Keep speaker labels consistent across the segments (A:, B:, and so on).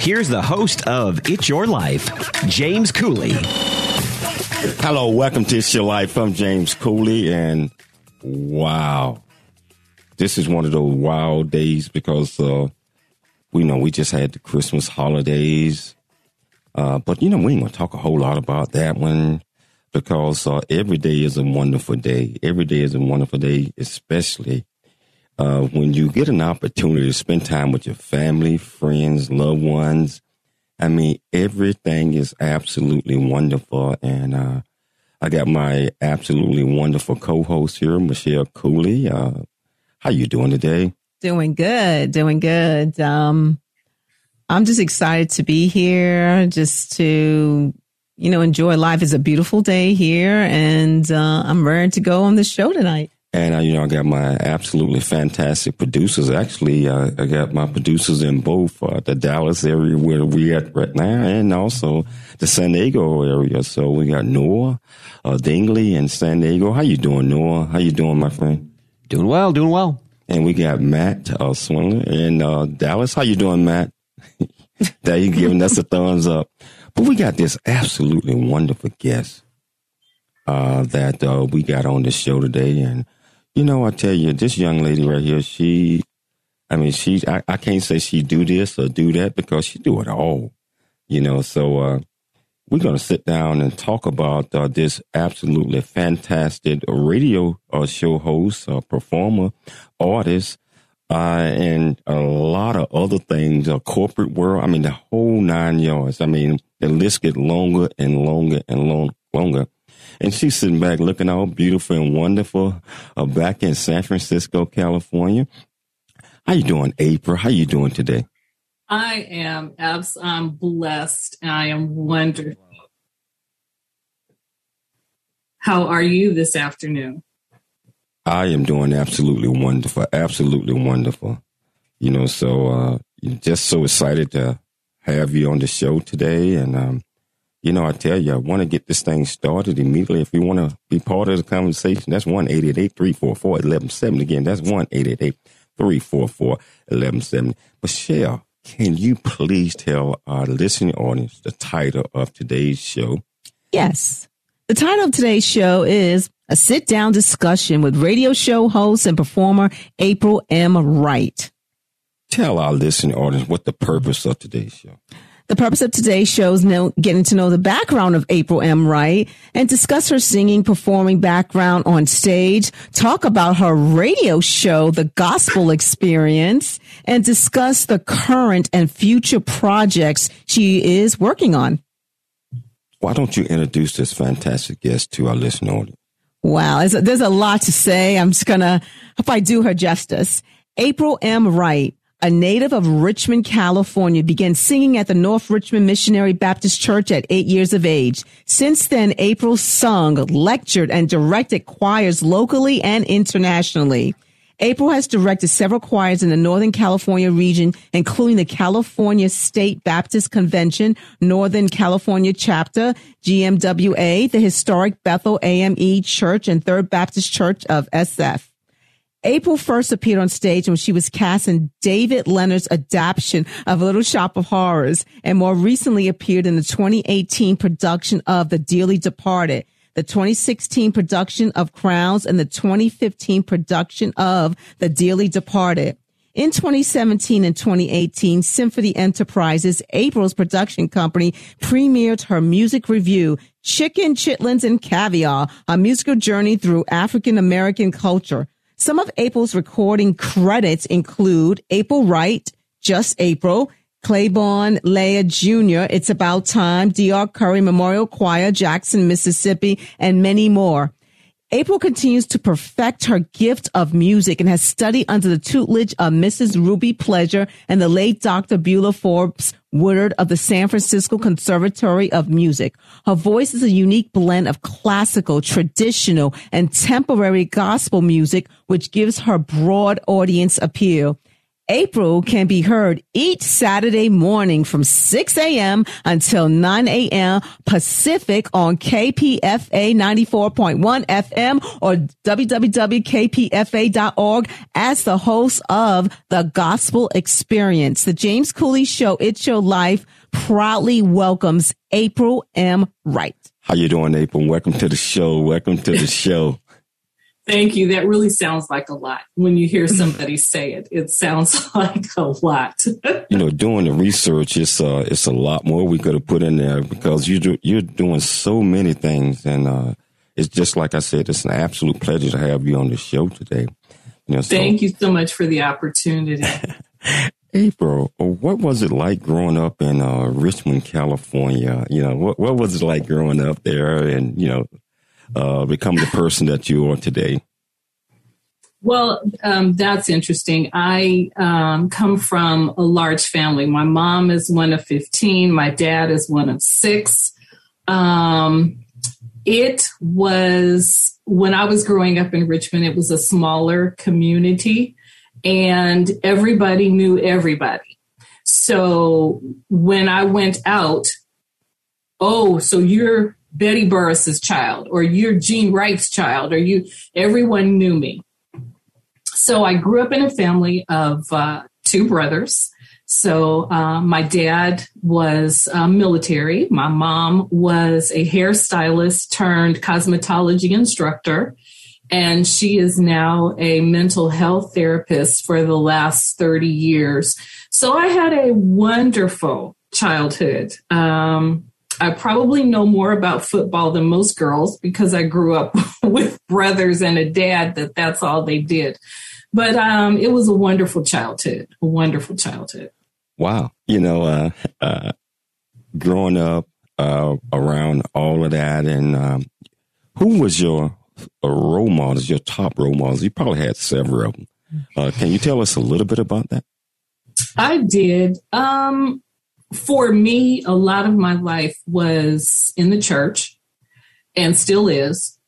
A: here's the host of It's Your Life, James Cooley.
B: Hello, welcome to It's Your Life. I'm James Cooley, and wow, this is one of those wild days because uh, we know we just had the Christmas holidays. Uh, but you know, we ain't gonna talk a whole lot about that one because uh, every day is a wonderful day. Every day is a wonderful day, especially uh, when you get an opportunity to spend time with your family, friends, loved ones. I mean, everything is absolutely wonderful. And uh, I got my absolutely wonderful co-host here, Michelle Cooley. Uh, how you doing today?
C: Doing good, doing good. Um, I'm just excited to be here, just to you know, enjoy life. It's a beautiful day here, and uh, I'm ready to go on the show tonight.
B: And, uh, you know, I got my absolutely fantastic producers. Actually, uh, I got my producers in both uh, the Dallas area where we at right now and also the San Diego area. So we got Noah uh, Dingley in San Diego. How you doing, Noah? How you doing, my friend?
A: Doing well, doing well.
B: And we got Matt uh, Swingler in uh, Dallas. How you doing, Matt? that you giving us a thumbs up. But we got this absolutely wonderful guest uh, that uh, we got on the show today. And, you know, I tell you, this young lady right here, she, I mean, she, I, I can't say she do this or do that because she do it all, you know. So uh, we're going to sit down and talk about uh, this absolutely fantastic radio uh, show host, uh, performer, artist, uh, and a lot of other things, a corporate world. I mean, the whole nine yards. I mean, the list get longer and longer and long, longer. And she's sitting back looking all beautiful and wonderful uh, back in San Francisco, California. How you doing, April? How you doing today?
D: I am abs- I'm blessed. I am wonderful. How are you this afternoon?
B: I am doing absolutely wonderful, absolutely wonderful. You know, so uh, just so excited to have you on the show today. And, um, you know, I tell you, I want to get this thing started immediately. If you want to be part of the conversation, that's 1 344 1170. Again, that's 1 344 1170. Michelle, can you please tell our listening audience the title of today's show?
C: Yes. The title of today's show is a sit down discussion with radio show host and performer April M. Wright.
B: Tell our listening audience what the purpose of today's show.
C: The purpose of today's show is know, getting to know the background of April M. Wright and discuss her singing, performing background on stage, talk about her radio show, The Gospel Experience, and discuss the current and future projects she is working on.
B: Why don't you introduce this fantastic guest to our listening audience?
C: Wow, there's a, there's a lot to say. I'm just gonna hope I do her justice. April M. Wright a native of Richmond, California, began singing at the North Richmond Missionary Baptist Church at eight years of age. Since then, April sung, lectured, and directed choirs locally and internationally. April has directed several choirs in the Northern California region, including the California State Baptist Convention, Northern California Chapter, GMWA, the historic Bethel AME Church, and Third Baptist Church of SF. April first appeared on stage when she was cast in David Leonard's adaptation of Little Shop of Horrors and more recently appeared in the 2018 production of The Dearly Departed. the 2016 production of Crowns, and the 2015 production of The Dearly Departed. In 2017 and 2018, Symphony Enterprises, April's production company, premiered her music revue, Chicken, Chitlins, and Caviar, a musical journey through African American culture. Some of April's recording credits include April Wright, Just April, Claiborne Leah Jr., It's About Time, D.R. Curry Memorial Choir, Jackson, Mississippi, and many more. April continues to perfect her gift of music and has studied under the tutelage of Mrs. Ruby Pleasure and the late Dr. Beulah Forbes Woodard of the San Francisco Conservatory of Music. Her voice is a unique blend of classical, traditional, and temporary gospel music, which gives her broad audience appeal. April can be heard each Saturday morning from 6 a.m. until 9 a.m. Pacific on KPFA 94.1 FM or www.kpfa.org as the host of the Gospel Experience. The James Cooley Show, It's Your Life, proudly welcomes April M. Wright.
B: How you doing, April? Welcome to the show. Welcome to the show.
D: Thank you. That really sounds like a lot. When you hear somebody say it, it sounds like a lot.
B: you know, doing the research, it's uh, it's a lot more we could have put in there because you do, you're doing so many things, and uh, it's just like I said, it's an absolute pleasure to have you on the show today.
D: You know, so, Thank you so much for the opportunity.
B: April, what was it like growing up in uh, Richmond, California? You know, what what was it like growing up there, and you know, uh, become the person that you are today?
D: Well, um, that's interesting. I um, come from a large family. My mom is one of 15, my dad is one of six. Um, it was when I was growing up in Richmond, it was a smaller community and everybody knew everybody. So when I went out, oh, so you're Betty Burris's child, or you're Gene Wright's child, or you, everyone knew me. So I grew up in a family of uh, two brothers. So uh, my dad was uh, military. My mom was a hairstylist turned cosmetology instructor. And she is now a mental health therapist for the last 30 years. So I had a wonderful childhood. Um, I probably know more about football than most girls because I grew up with brothers and a dad that that's all they did. But um, it was a wonderful childhood, a wonderful childhood.
B: Wow. You know, uh, uh, growing up uh, around all of that, and um, who was your uh, role models, your top role models? You probably had several of them. Uh, can you tell us a little bit about that?
D: I did. Um, for me, a lot of my life was in the church and still is.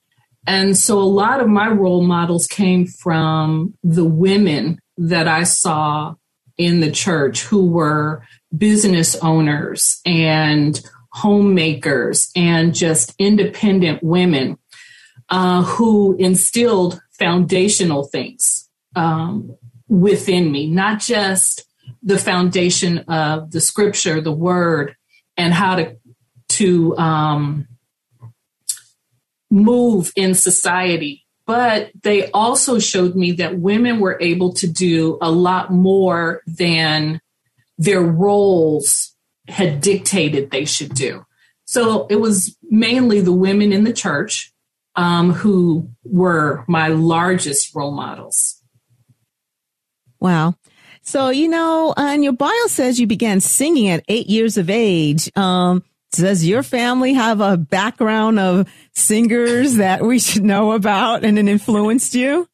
D: And so a lot of my role models came from the women that I saw in the church who were business owners and homemakers and just independent women uh, who instilled foundational things um, within me, not just the foundation of the scripture, the word, and how to to um, move in society. But they also showed me that women were able to do a lot more than their roles had dictated they should do. So it was mainly the women in the church um, who were my largest role models.
C: Wow. So, you know, and your bio says you began singing at eight years of age. Um, does your family have a background of singers that we should know about and it influenced you?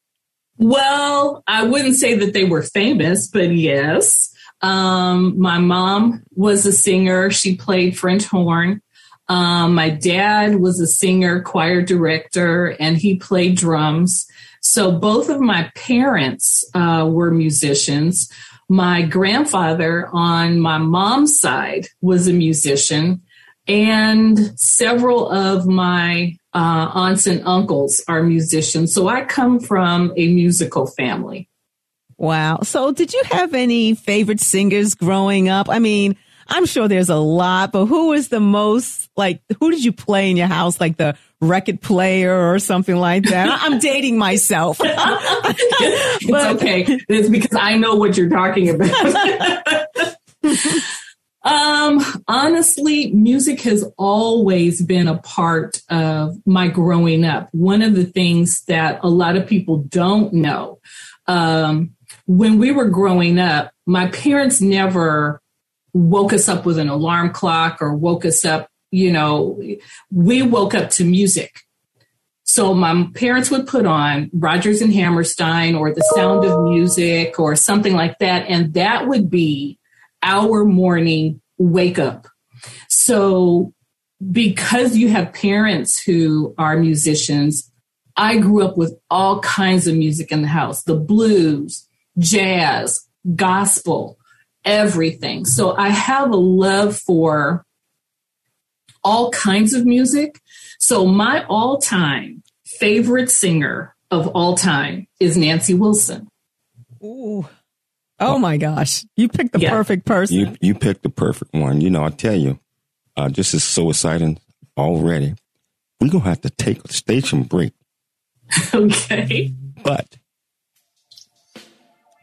D: Well, I wouldn't say that they were famous, but yes. Um, my mom was a singer. She played French horn. Um, my dad was a singer, choir director, and he played drums. So both of my parents uh, were musicians. My grandfather on my mom's side was a musician, and several of my uh, aunts and uncles are musicians. So I come from a musical family.
C: Wow. So did you have any favorite singers growing up? I mean, I'm sure there's a lot, but who was the most like? Who did you play in your house? Like the record player or something like that? I'm dating myself.
D: it's okay. It's because I know what you're talking about. Um, honestly, music has always been a part of my growing up. One of the things that a lot of people don't know, um, when we were growing up, my parents never woke us up with an alarm clock or woke us up, you know, we woke up to music. So my parents would put on Rodgers and Hammerstein or The Sound of Music or something like that. And that would be our morning wake up. So, because you have parents who are musicians, I grew up with all kinds of music in the house the blues, jazz, gospel, everything. So, I have a love for all kinds of music. So, my all time favorite singer of all time is Nancy Wilson.
C: Ooh. Oh my gosh. You picked the yeah. perfect person.
B: You you picked the perfect one. You know, I tell you, uh, this is so exciting already. We're gonna have to take a station break.
D: okay.
B: But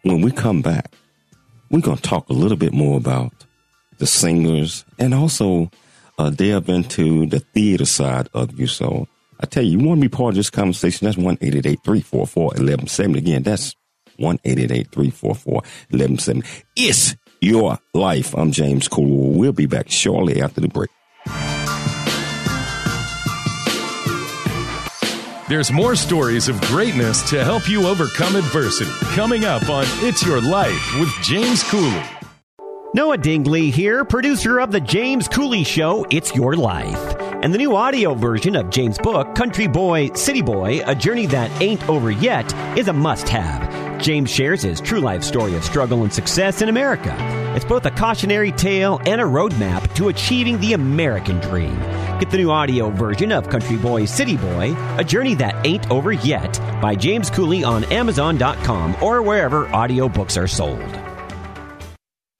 B: when we come back, we're gonna talk a little bit more about the singers and also uh, delve into the theater side of you. So I tell you, you want to be part of this conversation, that's 1 344 1170. Again, that's 1 344 1170. It's your life. I'm James Cool. We'll be back shortly after the break.
E: There's more stories of greatness to help you overcome adversity coming up on It's Your Life with James Cooley.
A: Noah Dingley here, producer of The James Cooley Show, It's Your Life. And the new audio version of James' book, Country Boy, City Boy A Journey That Ain't Over Yet, is a must have. James shares his true life story of struggle and success in America. It's both a cautionary tale and a roadmap to achieving the American dream. Get the new audio version of Country Boy City Boy, A Journey That Ain't Over Yet by James Cooley on Amazon.com or wherever audiobooks are sold.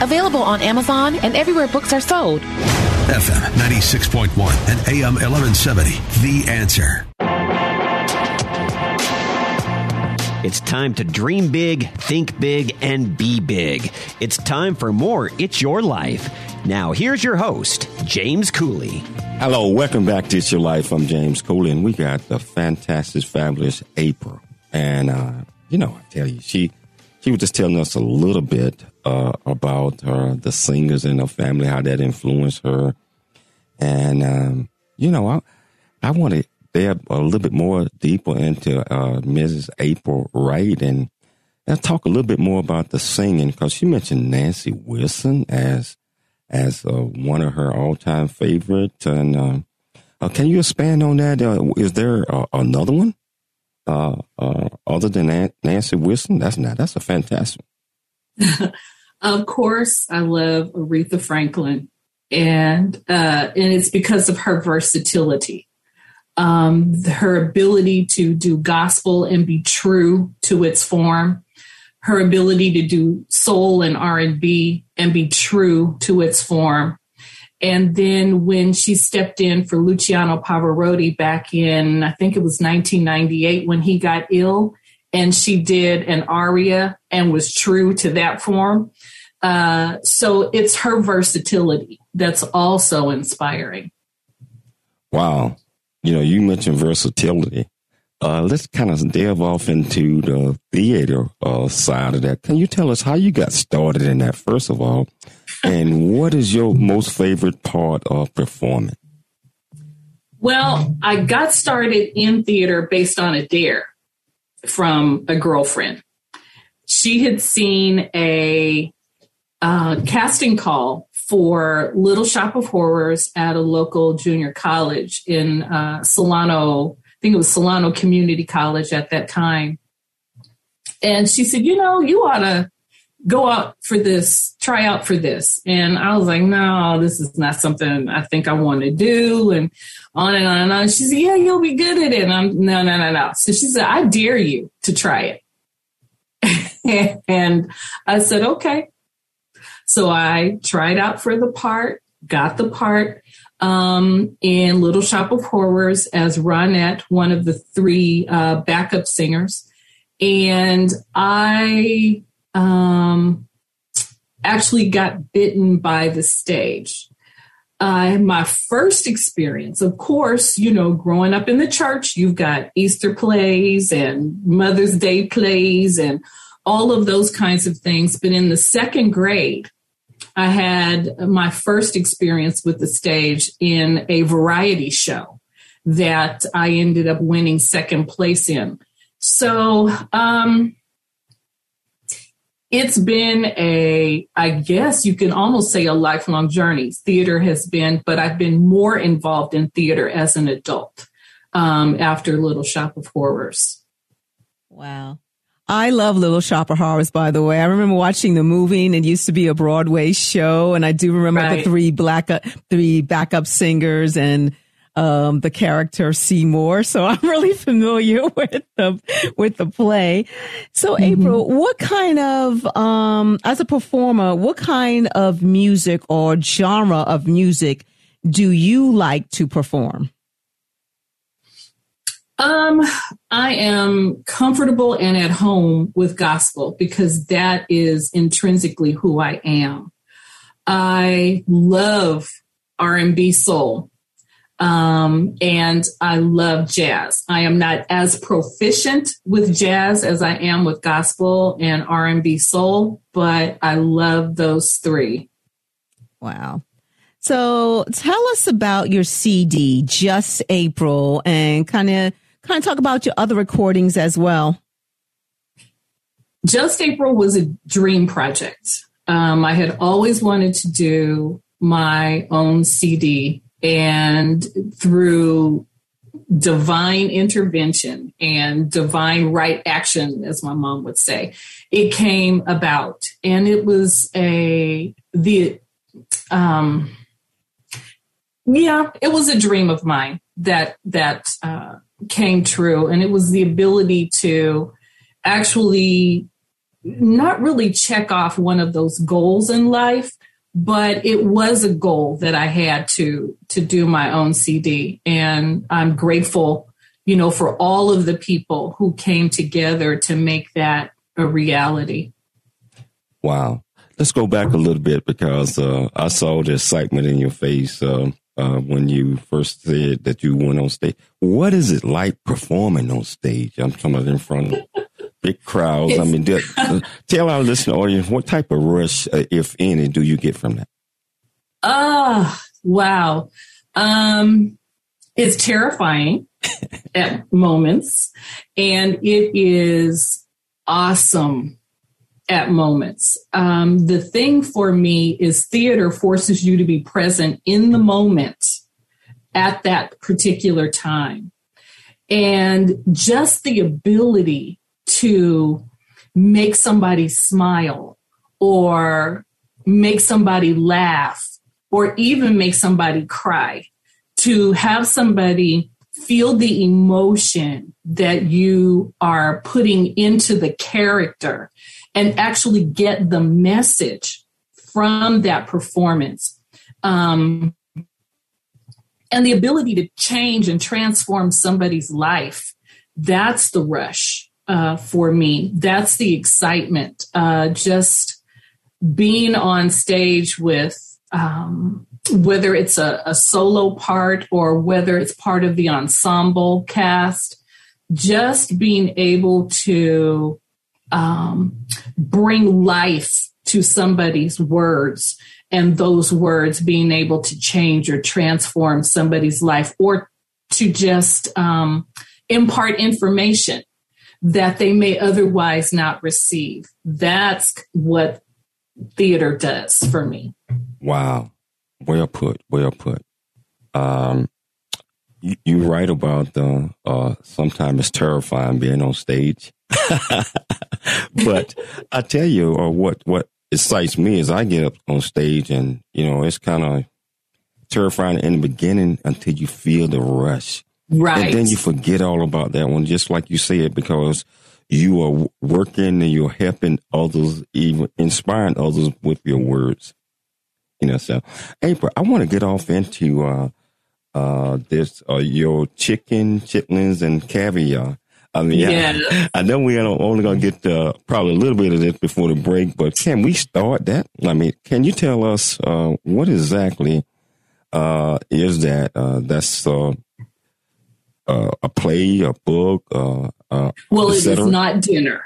F: available on Amazon and everywhere books are sold.
G: FM 96.1 and AM 1170. The answer.
A: It's time to dream big, think big, and be big. It's time for more It's Your Life. Now, here's your host, James Cooley.
B: Hello, welcome back to It's Your Life. I'm James Cooley, and we got the fantastic, fabulous April. And, uh, you know, I tell you, she she was just telling us a little bit uh, about her, the singers in her family, how that influenced her. And, um, you know, I, I want to delve a little bit more deeper into uh, Mrs. April Wright and, and talk a little bit more about the singing because she mentioned Nancy Wilson as as uh, one of her all time favorites. And uh, uh, can you expand on that? Uh, is there another one uh, uh, other than Nancy Wilson? That's not. That's a fantastic.
D: Of course, I love Aretha Franklin, and uh, and it's because of her versatility, um, her ability to do gospel and be true to its form, her ability to do soul and R and B and be true to its form. And then when she stepped in for Luciano Pavarotti back in, I think it was 1998 when he got ill, and she did an aria and was true to that form. Uh, so it's her versatility that's also inspiring.
B: Wow. You know, you mentioned versatility. Uh, let's kind of delve off into the theater uh, side of that. Can you tell us how you got started in that, first of all? and what is your most favorite part of performing?
D: Well, I got started in theater based on a dare from a girlfriend. She had seen a uh, casting call for Little Shop of Horrors at a local junior college in uh, Solano. I think it was Solano Community College at that time. And she said, You know, you ought to go out for this, try out for this. And I was like, no, this is not something I think I want to do. And on and on and on. She said, yeah, you'll be good at it. And I'm, no, no, no, no. So she said, I dare you to try it. and I said, okay. So I tried out for the part, got the part um, in Little Shop of Horrors as Ronette, one of the three uh, backup singers. And I um, actually got bitten by the stage. Uh, my first experience, of course, you know, growing up in the church, you've got Easter plays and Mother's Day plays and all of those kinds of things. But in the second grade, I had my first experience with the stage in a variety show that I ended up winning second place in. So, um, it's been a, I guess you can almost say a lifelong journey. Theater has been, but I've been more involved in theater as an adult um, after Little Shop of Horrors.
C: Wow. I love Little Shop of Horrors, by the way. I remember watching the movie and it used to be a Broadway show. And I do remember right. the three black, three backup singers and um, the character Seymour, so I'm really familiar with the with the play. So, mm-hmm. April, what kind of um, as a performer, what kind of music or genre of music do you like to perform?
D: Um, I am comfortable and at home with gospel because that is intrinsically who I am. I love R&B soul. Um, and I love jazz. I am not as proficient with jazz as I am with gospel and R&B soul, but I love those three.
C: Wow. So tell us about your CD, Just April, and kind of kind of talk about your other recordings as well.
D: Just April was a dream project. Um, I had always wanted to do my own CD and through divine intervention and divine right action, as my mom would say, it came about. And it was a, the, um, yeah, it was a dream of mine that, that, uh, came true. And it was the ability to actually not really check off one of those goals in life, but it was a goal that I had to to do my own CD and I'm grateful you know for all of the people who came together to make that a reality.
B: Wow. Let's go back a little bit because uh, I saw the excitement in your face uh, uh, when you first said that you went on stage. What is it like performing on stage? I'm talking in front of big crowds. I mean, tell our listening audience what type of rush, uh, if any, do you get from that?
D: Ah, wow. Um, it's terrifying at moments, and it is awesome at moments. Um, the thing for me is theater forces you to be present in the moment at that particular time. And just the ability to make somebody smile or make somebody laugh or even make somebody cry. To have somebody feel the emotion that you are putting into the character and actually get the message from that performance. Um, and the ability to change and transform somebody's life. That's the rush uh, for me. That's the excitement. Uh, just being on stage with um, whether it's a, a solo part or whether it's part of the ensemble cast, just being able to um, bring life to somebody's words and those words being able to change or transform somebody's life or to just um, impart information that they may otherwise not receive. That's what theater does for me.
B: Wow. Well put. Well put. Um, you, you write about the uh, sometimes it's terrifying being on stage, but I tell you, or uh, what what excites me is I get up on stage and you know it's kind of terrifying in the beginning until you feel the rush,
D: right?
B: And then you forget all about that one, just like you said, because you are working and you're helping others, even inspiring others with your words. You know, so April, I want to get off into uh, uh, this uh, your chicken, chitlins, and caviar. I mean, yeah. I, I, know we're only going to get uh, probably a little bit of this before the break, but can we start that? I mean, can you tell us uh, what exactly uh, is that? Uh, that's uh, uh, a play, a book? Uh, uh,
D: well, it is not dinner.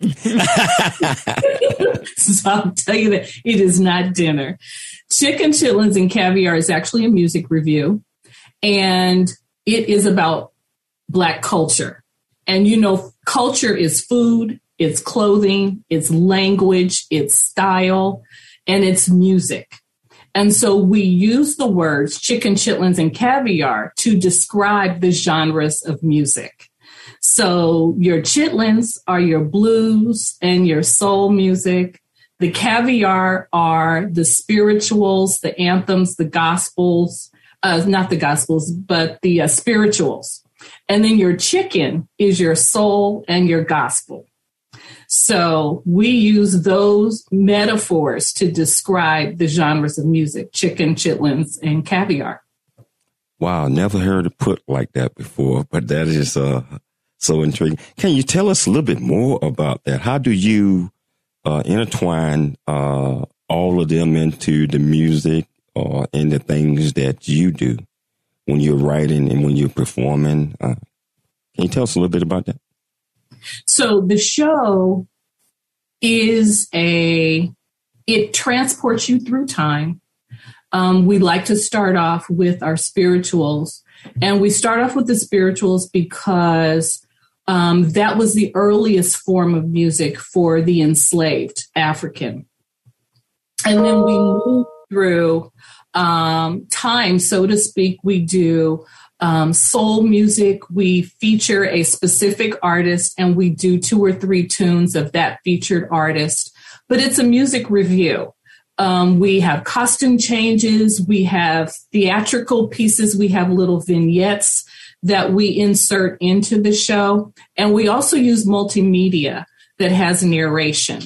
D: so I'll tell you that it is not dinner. Chicken Chitlins and Caviar is actually a music revue, and it is about Black culture. And you know, culture is food, it's clothing, it's language, it's style, and it's music. And so we use the words chicken, chitlins, and caviar to describe the genres of music. So your chitlins are your blues and your soul music. The caviar are the spirituals, the anthems, the gospels, uh, not the gospels, but the uh, spirituals. And then your chicken is your soul and your gospel. So we use those metaphors to describe the genres of music chicken, chitlins, and caviar.
B: Wow, never heard it put like that before, but that is uh, so intriguing. Can you tell us a little bit more about that? How do you uh, intertwine uh, all of them into the music or in the things that you do when you're writing and when you're performing? Uh, can you tell us a little bit about that?
D: So the show is a, it transports you through time. Um, we like to start off with our spirituals. And we start off with the spirituals because um, that was the earliest form of music for the enslaved African. And then we move through um, time, so to speak. We do um, soul music. We feature a specific artist and we do two or three tunes of that featured artist, but it's a music revue. Um, we have costume changes, we have theatrical pieces, we have little vignettes that we insert into the show, and we also use multimedia that has narration.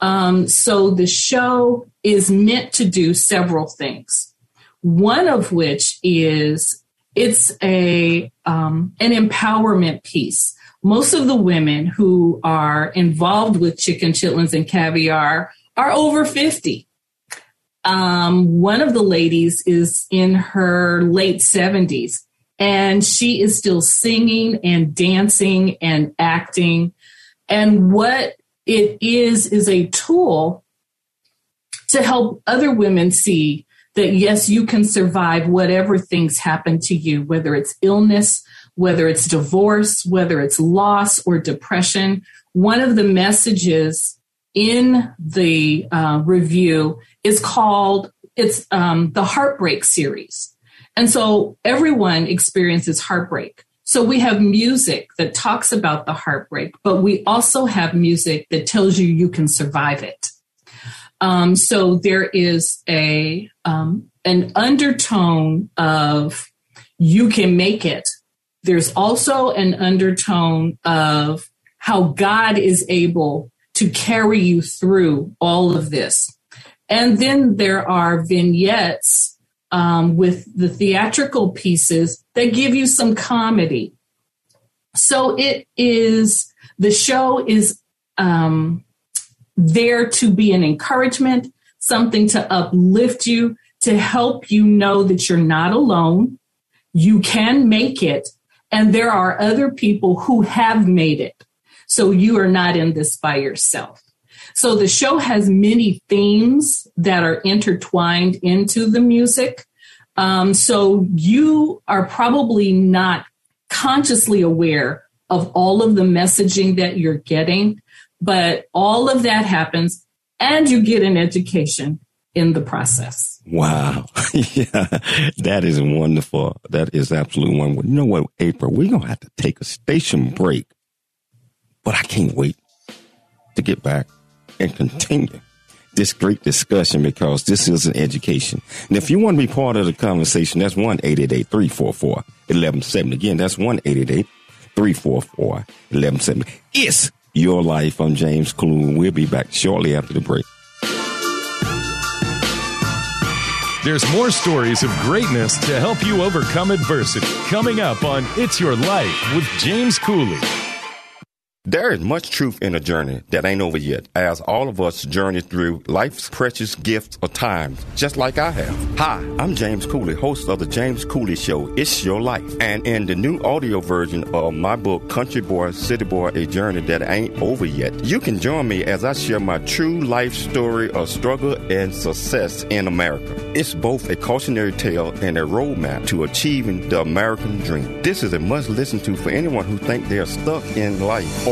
D: Um, so the show is meant to do several things. One of which is it's a um, an empowerment piece. Most of the women who are involved with chicken chitlins and caviar are over 50. Um, one of the ladies is in her late 70s and she is still singing and dancing and acting. And what it is, is a tool to help other women see that yes, you can survive whatever things happen to you, whether it's illness, whether it's divorce, whether it's loss or depression. One of the messages in the uh, revue is called it's um, the heartbreak series. And so everyone experiences heartbreak. So we have music that talks about the heartbreak but we also have music that tells you you can survive it Um, so there is a um, an undertone of you can make it. There's also an undertone of how God is able to carry you through all of this. And then there are vignettes um, with the theatrical pieces that give you some comedy. So it is, the show is um, there to be an encouragement, something to uplift you, to help you know that you're not alone. You can make it. And there are other people who have made it. So you are not in this by yourself. So the show has many themes that are intertwined into the music. Um, so you are probably not consciously aware of all of the messaging that you're getting, but all of that happens and you get an education in the process.
B: Wow. yeah, that is wonderful. That is absolutely wonderful. You know what, April, we're going to have to take a station break, but I can't wait to get back and continue this great discussion because this is an education. And if you want to be part of the conversation, that's 1 344 1170. Again, that's 1 344 1170. It's your life. I'm James Cooley. We'll be back shortly after the break.
E: There's more stories of greatness to help you overcome adversity coming up on It's Your Life with James Cooley.
B: There is much truth in a journey that ain't over yet, as all of us journey through life's precious gifts or times, just like I have. Hi, I'm James Cooley, host of the James Cooley Show, It's Your Life. And in the new audio version of my book, Country Boy, City Boy, A Journey That Ain't Over Yet, you can join me as I share my true life story of struggle and success in America. It's both a cautionary tale and a roadmap to achieving the American dream. This is a must listen to for anyone who think they're stuck in life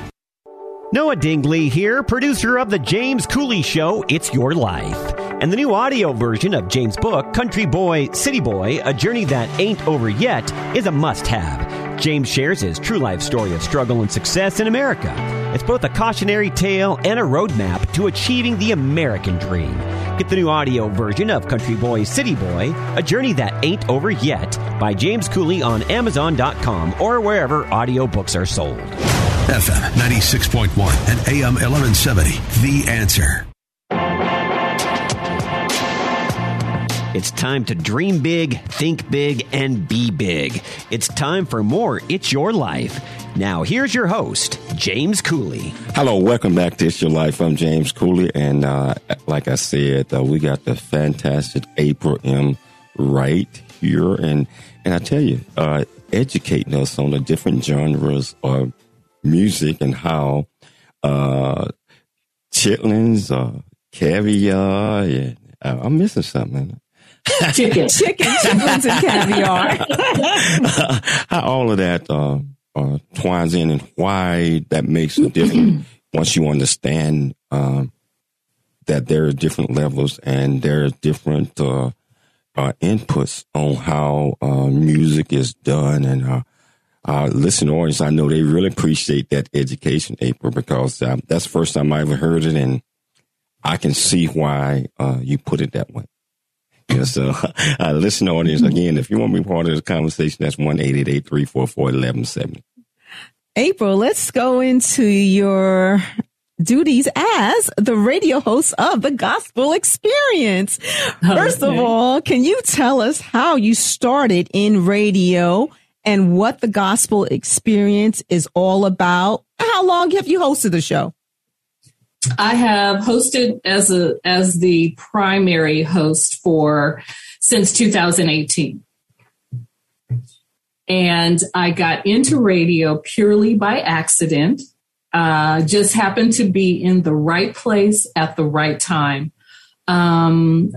A: Noah Dingley here, producer of The James Cooley Show, It's Your Life. And the new audio version of James' book, Country Boy, City Boy, A Journey That Ain't Over Yet, is a must have. James shares his true life story of struggle and success in America. It's both a cautionary tale and a roadmap to achieving the American dream. Get the new audio version of Country Boy, City Boy, A Journey That Ain't Over Yet by James Cooley on Amazon.com or wherever audiobooks are sold.
G: FM 96.1 and AM 1170. The answer.
A: It's time to dream big, think big, and be big. It's time for more It's Your Life. Now, here's your host, James Cooley.
B: Hello, welcome back to It's Your Life. I'm James Cooley, and uh, like I said, uh, we got the fantastic April M. right here, and and I tell you, uh, educating us on the different genres of music and how uh, chitlins, uh, caviar, and uh, I'm missing something.
D: Chicken,
C: chicken, chitlins, and caviar.
B: how all of that uh, uh, twines in and why that makes a difference once you understand um, that there are different levels and there are different uh, uh, inputs on how uh, music is done and uh, uh, listen audience, I know they really appreciate that education, April, because uh, that's the first time I ever heard it, and I can see why uh, you put it that way. Yeah, so, uh, listen audience, again, if you want to be part of the conversation, that's 1 344 1170.
C: April, let's go into your duties as the radio host of the Gospel Experience. First of all, can you tell us how you started in radio and what the Gospel Experience is all about? How long have you hosted the show?
D: I have hosted as a as the primary host for since 2018. And I got into radio purely by accident. Uh, just happened to be in the right place at the right time. Um,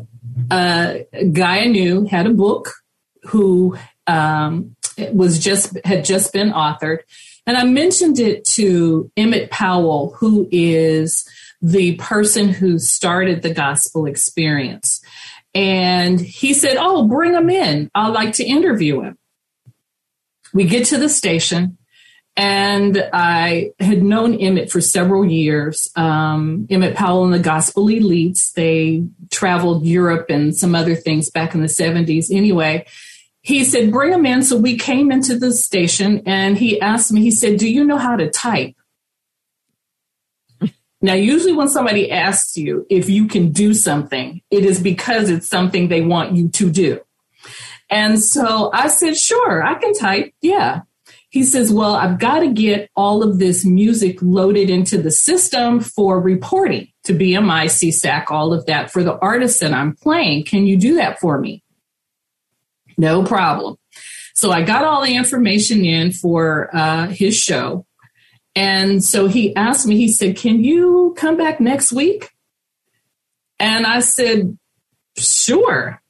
D: a guy I knew had a book who um, was just had just been authored, and I mentioned it to Emmett Powell, who is the person who started the gospel experience. And he said, Oh, bring him in. I'd like to interview him. We get to the station, and I had known Emmett for several years. Um, Emmett Powell and the Gospel Elites, they traveled Europe and some other things back in the 70s. Anyway, he said, Bring him in. So we came into the station, and he asked me, He said, Do you know how to type? Now, usually when somebody asks you if you can do something, it is because it's something they want you to do. And so I said, sure, I can type. Yeah. He says, well, I've got to get all of this music loaded into the system for reporting to BMI, SESAC, all of that for the artists that I'm playing. Can you do that for me? No problem. So I got all the information in for uh, his show. And so he asked me, he said, Can you come back next week? And I said, Sure.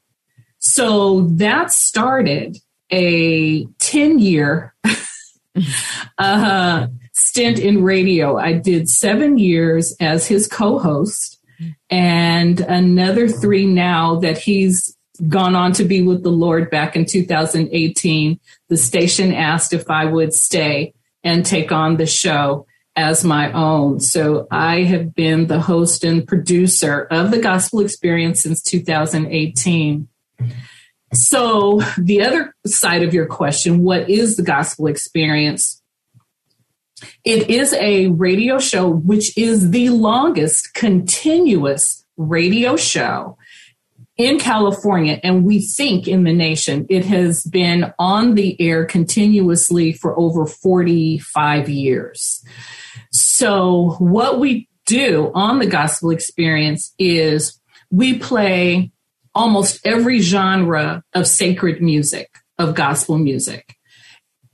D: So that started a 10 year uh, stint in radio. I did seven years as his co host and another three now that he's gone on to be with the Lord back in 2018. The station asked if I would stay and take on the show as my own. So I have been the host and producer of the Gospel Experience since 2018. So the other side of your question, what is the Gospel Experience? It is a radio show, which is the longest continuous radio show in California, and we think in the nation, it has been on the air continuously for over 45 years. So, what we do on the gospel experience is we play almost every genre of sacred music, of gospel music,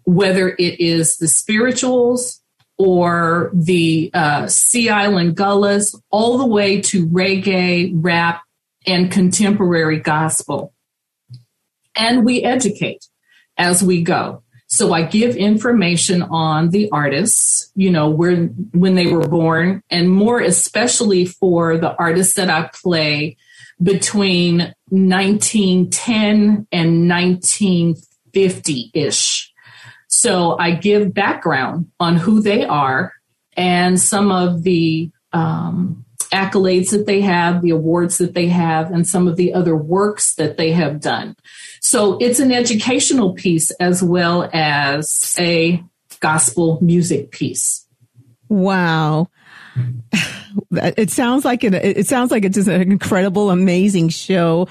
D: whether it is the spirituals or the uh, Sea Island Gullahs, all the way to reggae, rap, and contemporary gospel. And we educate as we go. So I give information on the artists, you know, where when they were born, and more especially for the artists that I play between 1910 and 1950 ish. So I give background on who they are and some of the um, accolades that they have, the awards that they have, and some of the other works that they have done. So it's an educational piece as well as a gospel music piece.
C: Wow. It sounds like it, it sounds like it's just an incredible, amazing show.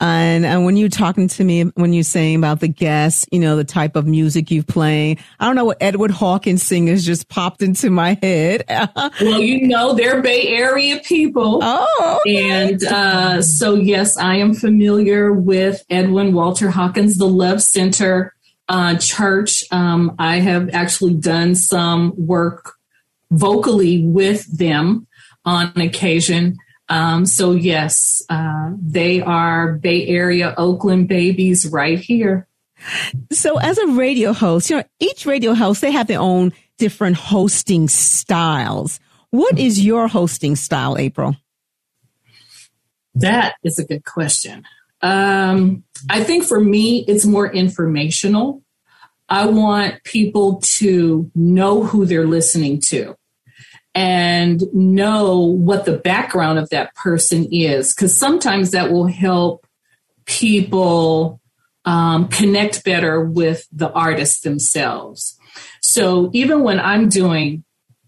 C: And, and when you're talking to me, when you're saying about the guests, you know, the type of music you play, I don't know what Edward Hawkins singers just popped into my head.
D: well, you know, they're Bay Area people.
C: Oh,
D: okay. and uh, so yes, I am familiar with Edwin Walter Hawkins, the Love Center uh, Church. Um, I have actually done some work vocally with them on occasion. Um, so yes, uh, they are Bay Area Oakland babies right here.
C: So as a radio host, you know, each radio host, they have their own different hosting styles. What is your hosting style, April?
D: That is a good question. Um, I think for me, it's more informational. I want people to know who they're listening to and know what the background of that person is because sometimes that will help people um, connect better with the artists themselves so even when i'm doing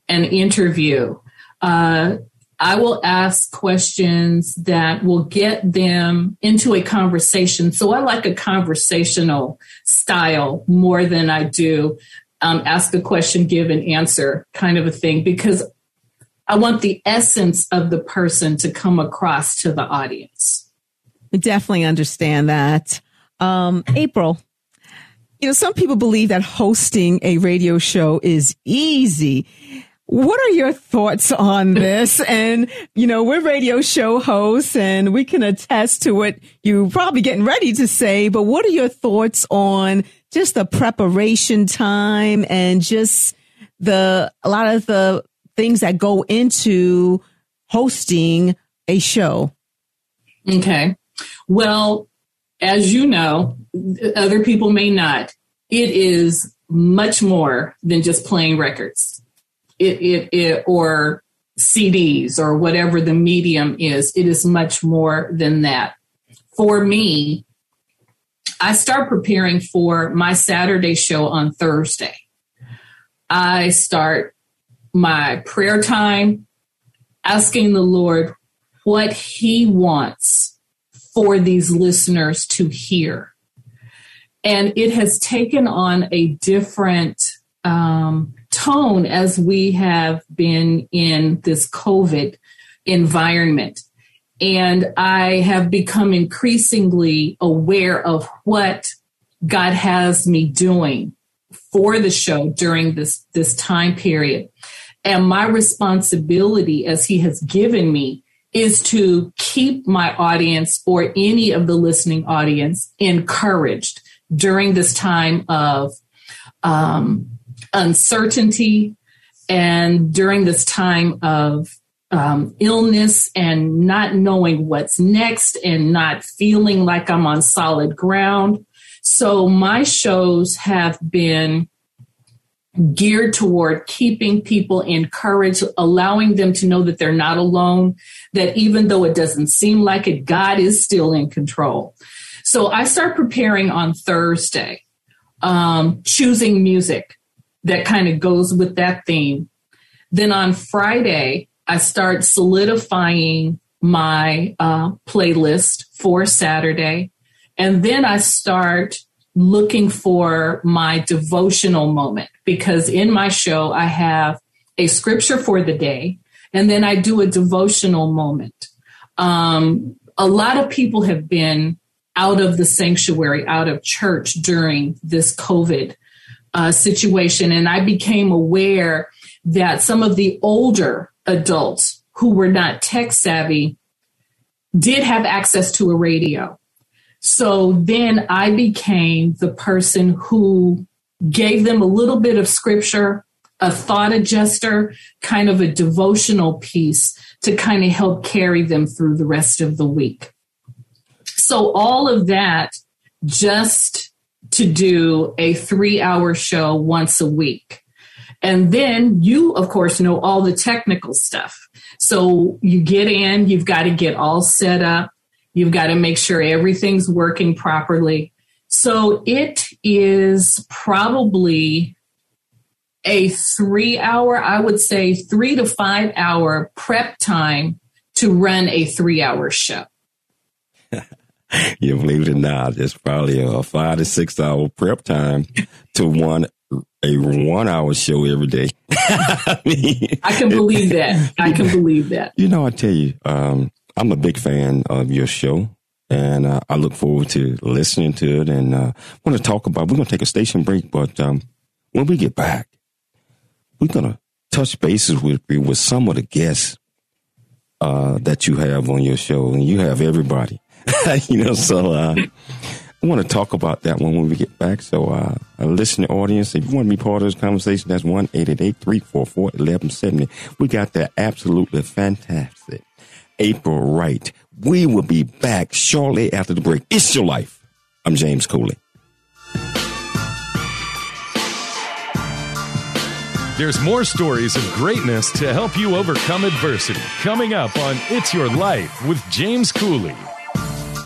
D: an interview Uh, I will ask questions that will get them into a conversation. So I like a conversational style more than I do um, ask a question, give an answer kind of a thing because I want the essence of the person to come across to the audience.
C: I definitely understand that. Um, April, you know, some people believe that hosting a radio show is easy. What are your thoughts on this? and, you know, we're radio show hosts and we can attest to what You're probably getting ready to say, but what are your thoughts on just the preparation time and just the, a lot of the things that go into hosting a show?
D: Okay. Well, as you know, other people may not, it is much more than just playing records. It, it, it, or CDs or whatever the medium is. It is much more than that. For me, I start preparing for my Saturday show on Thursday. I start my prayer time asking the Lord what He wants for these listeners to hear. And it has taken on a different um, tone as we have been in this COVID environment. And I have become increasingly aware of what God has me doing for the show during this, this time period. And my responsibility, as He has given me, is to keep my audience or any of the listening audience encouraged during this time of um, uncertainty and during this time of um, illness and not knowing what's next and not feeling like I'm on solid ground. So my shows have been geared toward keeping people encouraged, allowing them to know that they're not alone, that even though it doesn't seem like it, God is still in control. So I start preparing on Thursday, um, choosing music that kind of goes with that theme. Then on Friday, I start solidifying my uh, playlist for Saturday. And then I start looking for my devotional moment because in my show, I have a scripture for the day and then I do a devotional moment. Um, a lot of people have been out of the sanctuary, out of church during this COVID uh, situation. And I became aware that some of the older adults who were not tech savvy did have access to a radio. So then I became the person who gave them a little bit of scripture, a thought adjuster, kind of a devotional piece to kind of help carry them through the rest of the week. So all of that just to do a three hour show once a week. And then you, of course, know all the technical stuff. So you get in, you've got to get all set up. You've got to make sure everything's working properly. So it is probably a three hour, I would say three to five hour prep time to run a three hour show.
B: you believe it or not, it's probably a five to six hour prep time to one a one hour show every day.
D: I, mean, I can believe that. I can believe that.
B: You know, I tell you, um, I'm a big fan of your show. And uh, I look forward to listening to it. And I uh, want to talk about. We're going to take a station break, but um, when we get back, we're going to touch bases with with some of the guests uh, that you have on your show, and you have everybody. you know, so uh, I want to talk about that one when we get back. So, uh, a listening audience, if you want to be part of this conversation, that's 1 344 1170. We got that absolutely fantastic April Wright we will be back shortly after the break. It's your life. I'm James Cooley.
E: There's more stories of greatness to help you overcome adversity coming up on It's Your Life with James Cooley.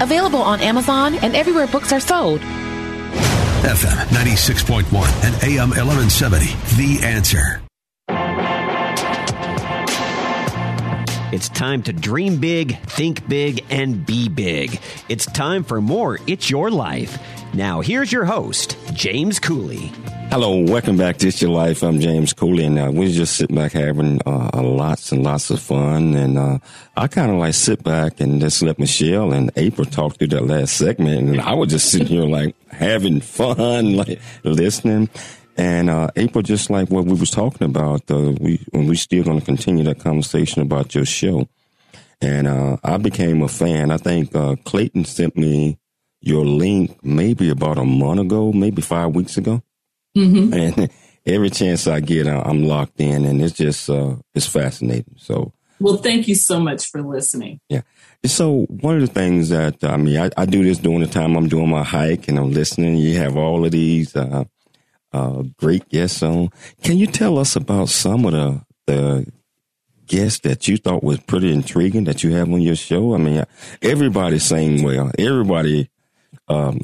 F: available on Amazon and everywhere books are sold.
G: FM 96.1 and AM 1170. The answer.
A: It's time to dream big, think big, and be big. It's time for more It's Your Life. Now, here's your host, James Cooley.
B: Hello, welcome back to It's Your Life. I'm James Cooley, and uh, we just sit back having uh, lots and lots of fun. And uh, I kind of like sit back and just let Michelle and April talk through that last segment, and I was just sitting here like having fun, like listening. And uh, April, just like what we was talking about, uh, we and we still going to continue that conversation about your show. And uh, I became a fan. I think uh, Clayton sent me your link maybe about a month ago, maybe five weeks ago.
D: Mm-hmm.
B: And every chance I get, I'm locked in, and it's just uh, it's fascinating. So
D: Well, thank you so much for listening.
B: yeah. So one of the things that I mean, I, I do this during the time I'm doing my hike and I'm listening. You have all of these uh, uh, great guests on. Can you tell us about some of the the guests that you thought was pretty intriguing that you have on your show? I mean, everybody sang well. Everybody, um,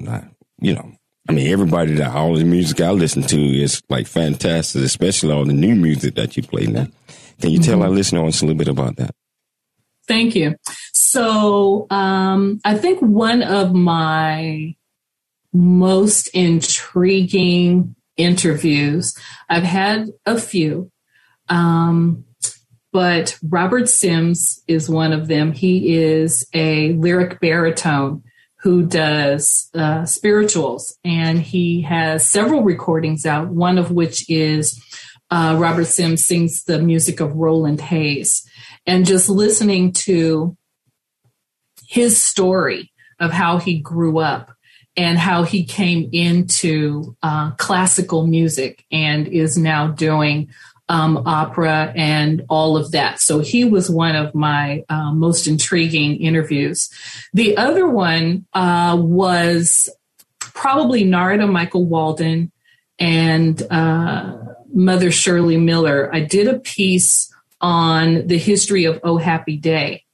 B: you know, I mean, everybody that all the music I listen to is like fantastic, especially all the new music that you play now. Can you tell our listeners a little bit about that?
D: Thank you. So, um, I think one of my most intriguing interviews, I've had a few, um, but Robert Sims is one of them. He is a lyric baritone who does uh, spirituals, and he has several recordings out, one of which is uh, Robert Sims sings the music of Roland Hayes. And just listening to his story of how he grew up and how he came into uh, classical music and is now doing um, opera and all of that. So he was one of my uh, most intriguing interviews. The other one uh, was probably Narada Michael Walden and uh, Mother Shirley Miller. I did a piece on the history of Oh Happy Day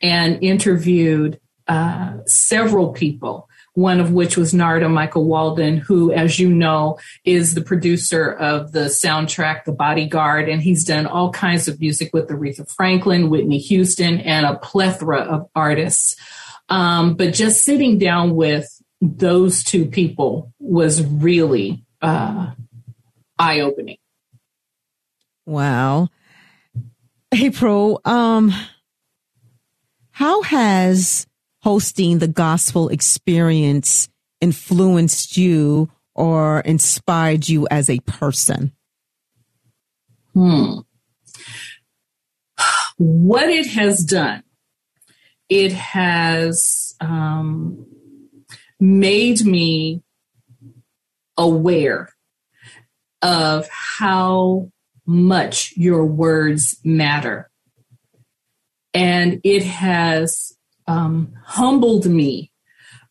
D: and interviewed uh, several people, one of which was Narada Michael Walden, who, as you know, is the producer of the soundtrack The Bodyguard, and he's done all kinds of music with Aretha Franklin, Whitney Houston, and a plethora of artists. Um, but just sitting down with those two people was really uh, eye opening.
C: Wow. April, um, how has hosting the gospel experience influenced you or inspired you as a person?
D: Hmm. What it has done, it has um, made me aware of how much your words matter. And it has um, humbled me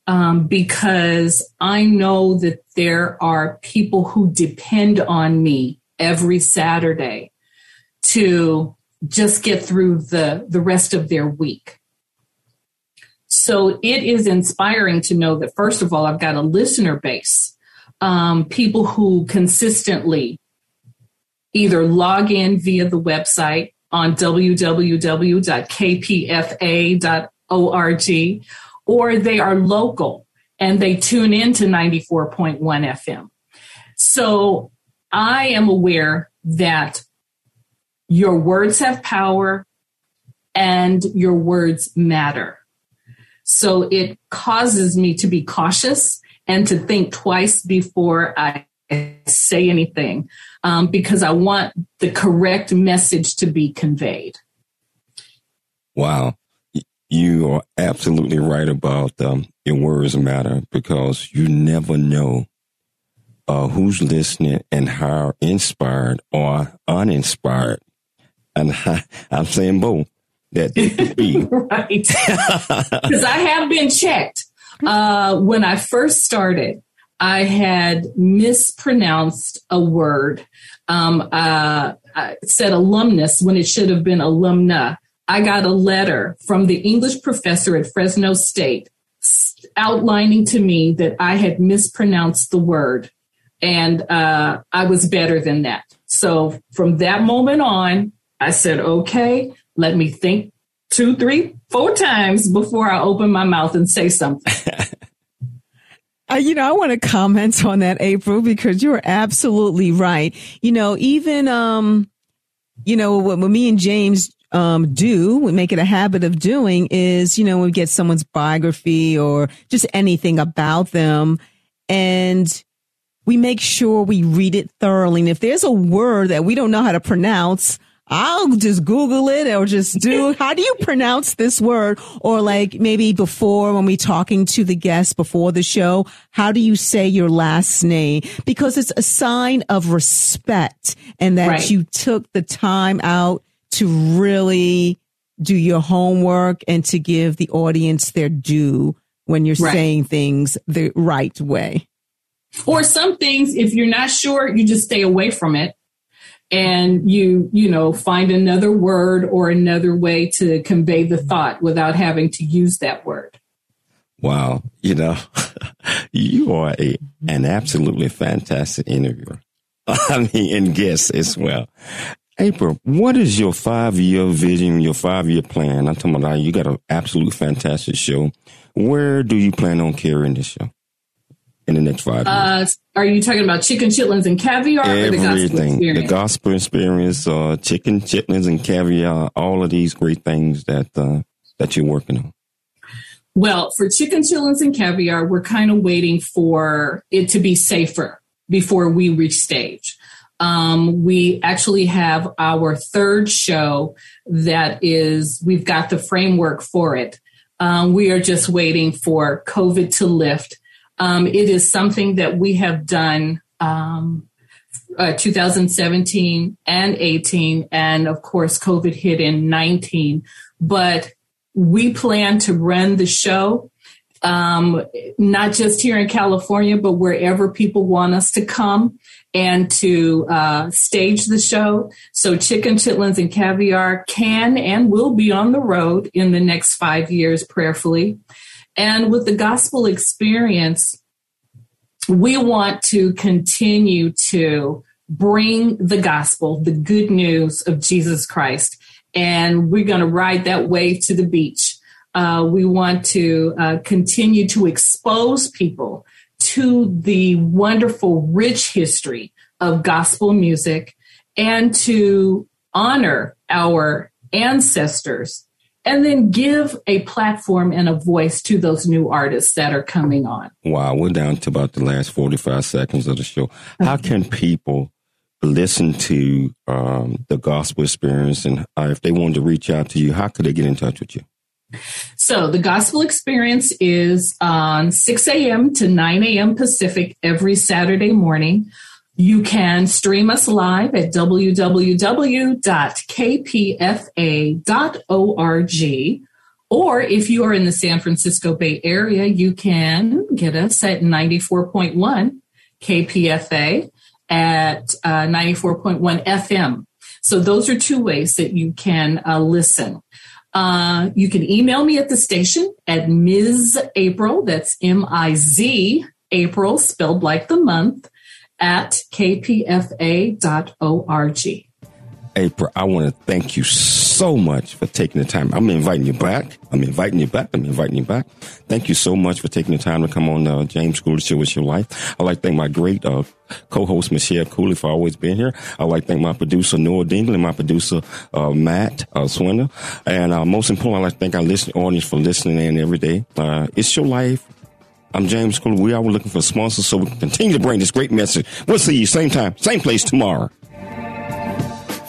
D: um, because I know that there are people who depend on me every Saturday to just get through the, the rest of their week. So it is inspiring to know that, first of all, I've got a listener base, um, people who consistently either log in via the website on www.kpfa.org or they are local and they tune in to 94.1 FM. So I am aware that your words have power and your words matter. So it causes me to be cautious and to think twice before I say anything um, because I want the correct message to be conveyed.
B: Wow. You are absolutely right about um, your words matter because you never know uh, who's listening and how inspired or uninspired. And I, I'm saying both that they could be.
D: right. Because I have been checked. Uh, when I first started, I had mispronounced a word. Um, uh, I said alumnus when it should have been alumna. I got a letter from the English professor at Fresno State outlining to me that I had mispronounced the word and uh, I was better than that. So from that moment on, I said, okay, let me think two, three, four times before I open my mouth and say something.
C: Uh, you know, I want to comment on that, April, because you're absolutely right. You know, even, um, you know, when, what me and James um, do, we make it a habit of doing is, you know, we get someone's biography or just anything about them and we make sure we read it thoroughly. And if there's a word that we don't know how to pronounce, I'll just Google it or just do, how do you pronounce this word? Or like maybe before when we're talking to the guest before the show, how do you say your last name? Because it's a sign of respect and that right. you took the time out to really do your homework and to give the audience their due when you're right. saying things the right way.
D: Or some things, if you're not sure, you just stay away from it and you you know find another word or another way to convey the thought without having to use that word
B: wow you know you are a an absolutely fantastic interviewer i mean and guest as well april what is your five year vision your five year plan i'm talking about you got an absolute fantastic show where do you plan on carrying this show in the next five years?
D: Uh, are you talking about chicken chitlins and caviar
B: Everything. The gospel, the gospel experience, uh, chicken chitlins and caviar, all of these great things that uh, that you're working on.
D: Well, for chicken chitlins and caviar, we're kind of waiting for it to be safer before we reach stage. Um, we actually have our third show that is, we've got the framework for it. Um, we are just waiting for COVID to lift um, it is something that we have done um, uh, 2017 and 18, and of course, COVID hit in 19. But we plan to run the show, um, not just here in California, but wherever people want us to come and to uh, stage the show. So chicken chitlins and caviar can and will be on the road in the next five years, prayerfully. And with the gospel experience, we want to continue to bring the gospel, the good news of Jesus Christ, and we're going to ride that wave to the beach. Uh, we want to uh, continue to expose people to the wonderful, rich history of gospel music and to honor our ancestors and then give a platform and a voice to those new artists that are coming on.
B: Wow, we're down to about the last 45 seconds of the show. How can people listen to um, the gospel experience and uh, if they wanted to reach out to you, how could they get in touch with you?
D: So the gospel experience is on 6 a.m. to 9 a.m. Pacific every Saturday morning. You can stream us live at www.kpfa.org Or if you are in the San Francisco Bay Area, you can get us at 94.1 KPFA at uh, 94.1 FM. So those are two ways that you can uh, listen. Uh, you can email me at the station at Ms. April, that's M I Z April, spelled like the month, at kpfa.org.
B: April, I want to thank you so much for taking the time. I'm inviting you back. I'm inviting you back. I'm inviting you back. Thank you so much for taking the time to come on uh, James Cooley Show with your life. I'd like to thank my great uh, co-host Michelle Cooley for always being here. I'd like to thank my producer Noah Dingley and my producer uh, Matt uh, Swinner. And uh, most importantly, I'd like to thank our listening audience for listening in every day. Uh, it's your life. I'm James Cooley. We are looking for sponsors so we can continue to bring this great message. We'll see you same time, same place tomorrow.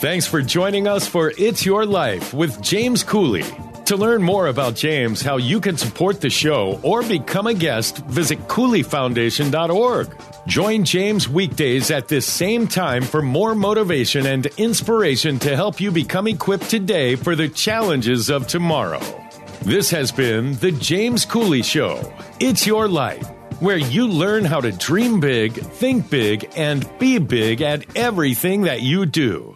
E: Thanks for joining us for It's Your Life with James Cooley. To learn more about James, how you can support the show, or become a guest, visit CooleyFoundation.org. Join James weekdays at this same time for more motivation and inspiration to help you become equipped today for the challenges of tomorrow. This has been The James Cooley Show. It's Your Life, where you learn how to dream big, think big, and be big at everything that you do.